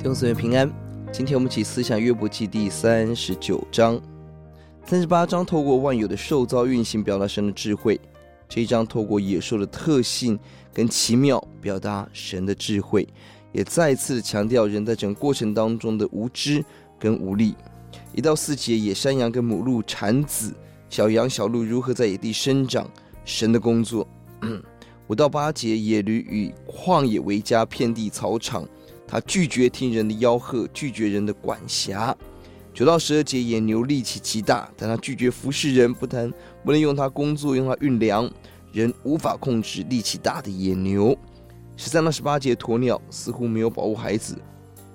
弟兄姊妹平安，今天我们一起思想约伯记第三十九章、三十八章，透过万有的受造运行，表达神的智慧。这一章透过野兽的特性跟奇妙，表达神的智慧，也再次强调人在整个过程当中的无知跟无力。一到四节，野山羊跟母鹿产子，小羊小鹿如何在野地生长，神的工作。五到八节，野驴与旷野为家，遍地草场。他拒绝听人的吆喝，拒绝人的管辖。九到十二节，野牛力气极大，但他拒绝服侍人，不但不能用它工作，用它运粮，人无法控制力气大的野牛。十三到十八节，鸵鸟似乎没有保护孩子，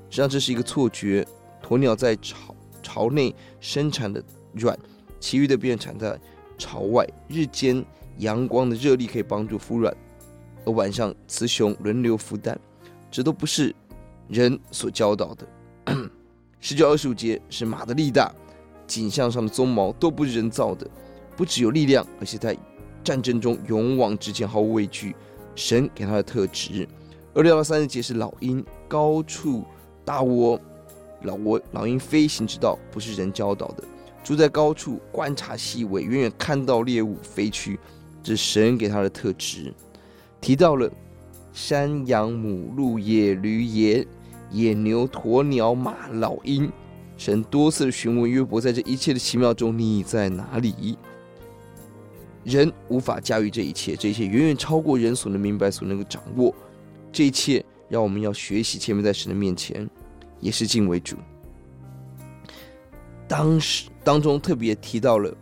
实际上这是一个错觉。鸵鸟在巢巢内生产的卵，其余的便产在巢外。日间阳光的热力可以帮助孵卵，而晚上雌雄轮流孵蛋，这都不是。人所教导的 十九二十五节是马的力大，颈项上的鬃毛都不是人造的，不只有力量，而且在战争中勇往直前，毫无畏惧。神给他的特质。二六到三十节是老鹰，高处大窝，老窝老鹰飞行之道不是人教导的，住在高处观察细微，远远看到猎物飞去，这是神给他的特质。提到了。山羊、母鹿、野驴、野野牛、鸵鸟、马、老鹰，神多次询问约伯，在这一切的奇妙中，你在哪里？人无法驾驭这一切，这一切远远超过人所能明白、所能够掌握。这一切让我们要学习谦卑在神的面前，也是敬畏主。当时当中特别提到了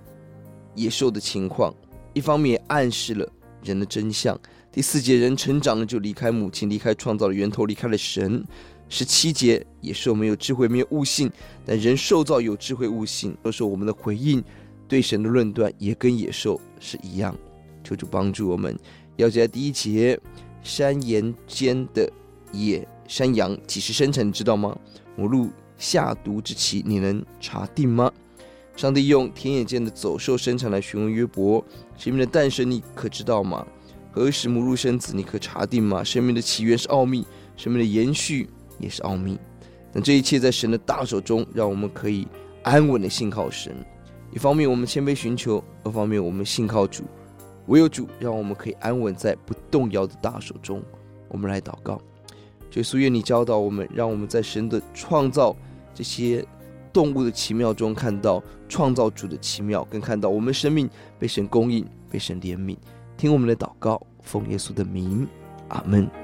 野兽的情况，一方面暗示了人的真相。第四节，人成长了就离开母亲，离开创造的源头，离开了神。十七节，野兽没有智慧，没有悟性，但人受造有智慧悟性。都说我们的回应对神的论断也跟野兽是一样。求主帮助我们。要记在第一节，山岩间的野山羊几时生产，你知道吗？母鹿下犊之期，你能查定吗？上帝用田野间的走兽生产来询问约伯，生命的诞生，你可知道吗？何时母乳生子，你可查定吗？生命的起源是奥秘，生命的延续也是奥秘。但这一切在神的大手中，让我们可以安稳的信靠神。一方面我们谦卑寻求，二方面我们信靠主。唯有主让我们可以安稳在不动摇的大手中。我们来祷告，耶稣愿你教导我们，让我们在神的创造这些动物的奇妙中，看到创造主的奇妙，更看到我们生命被神供应，被神怜悯。听我们的祷告，奉耶稣的名，阿门。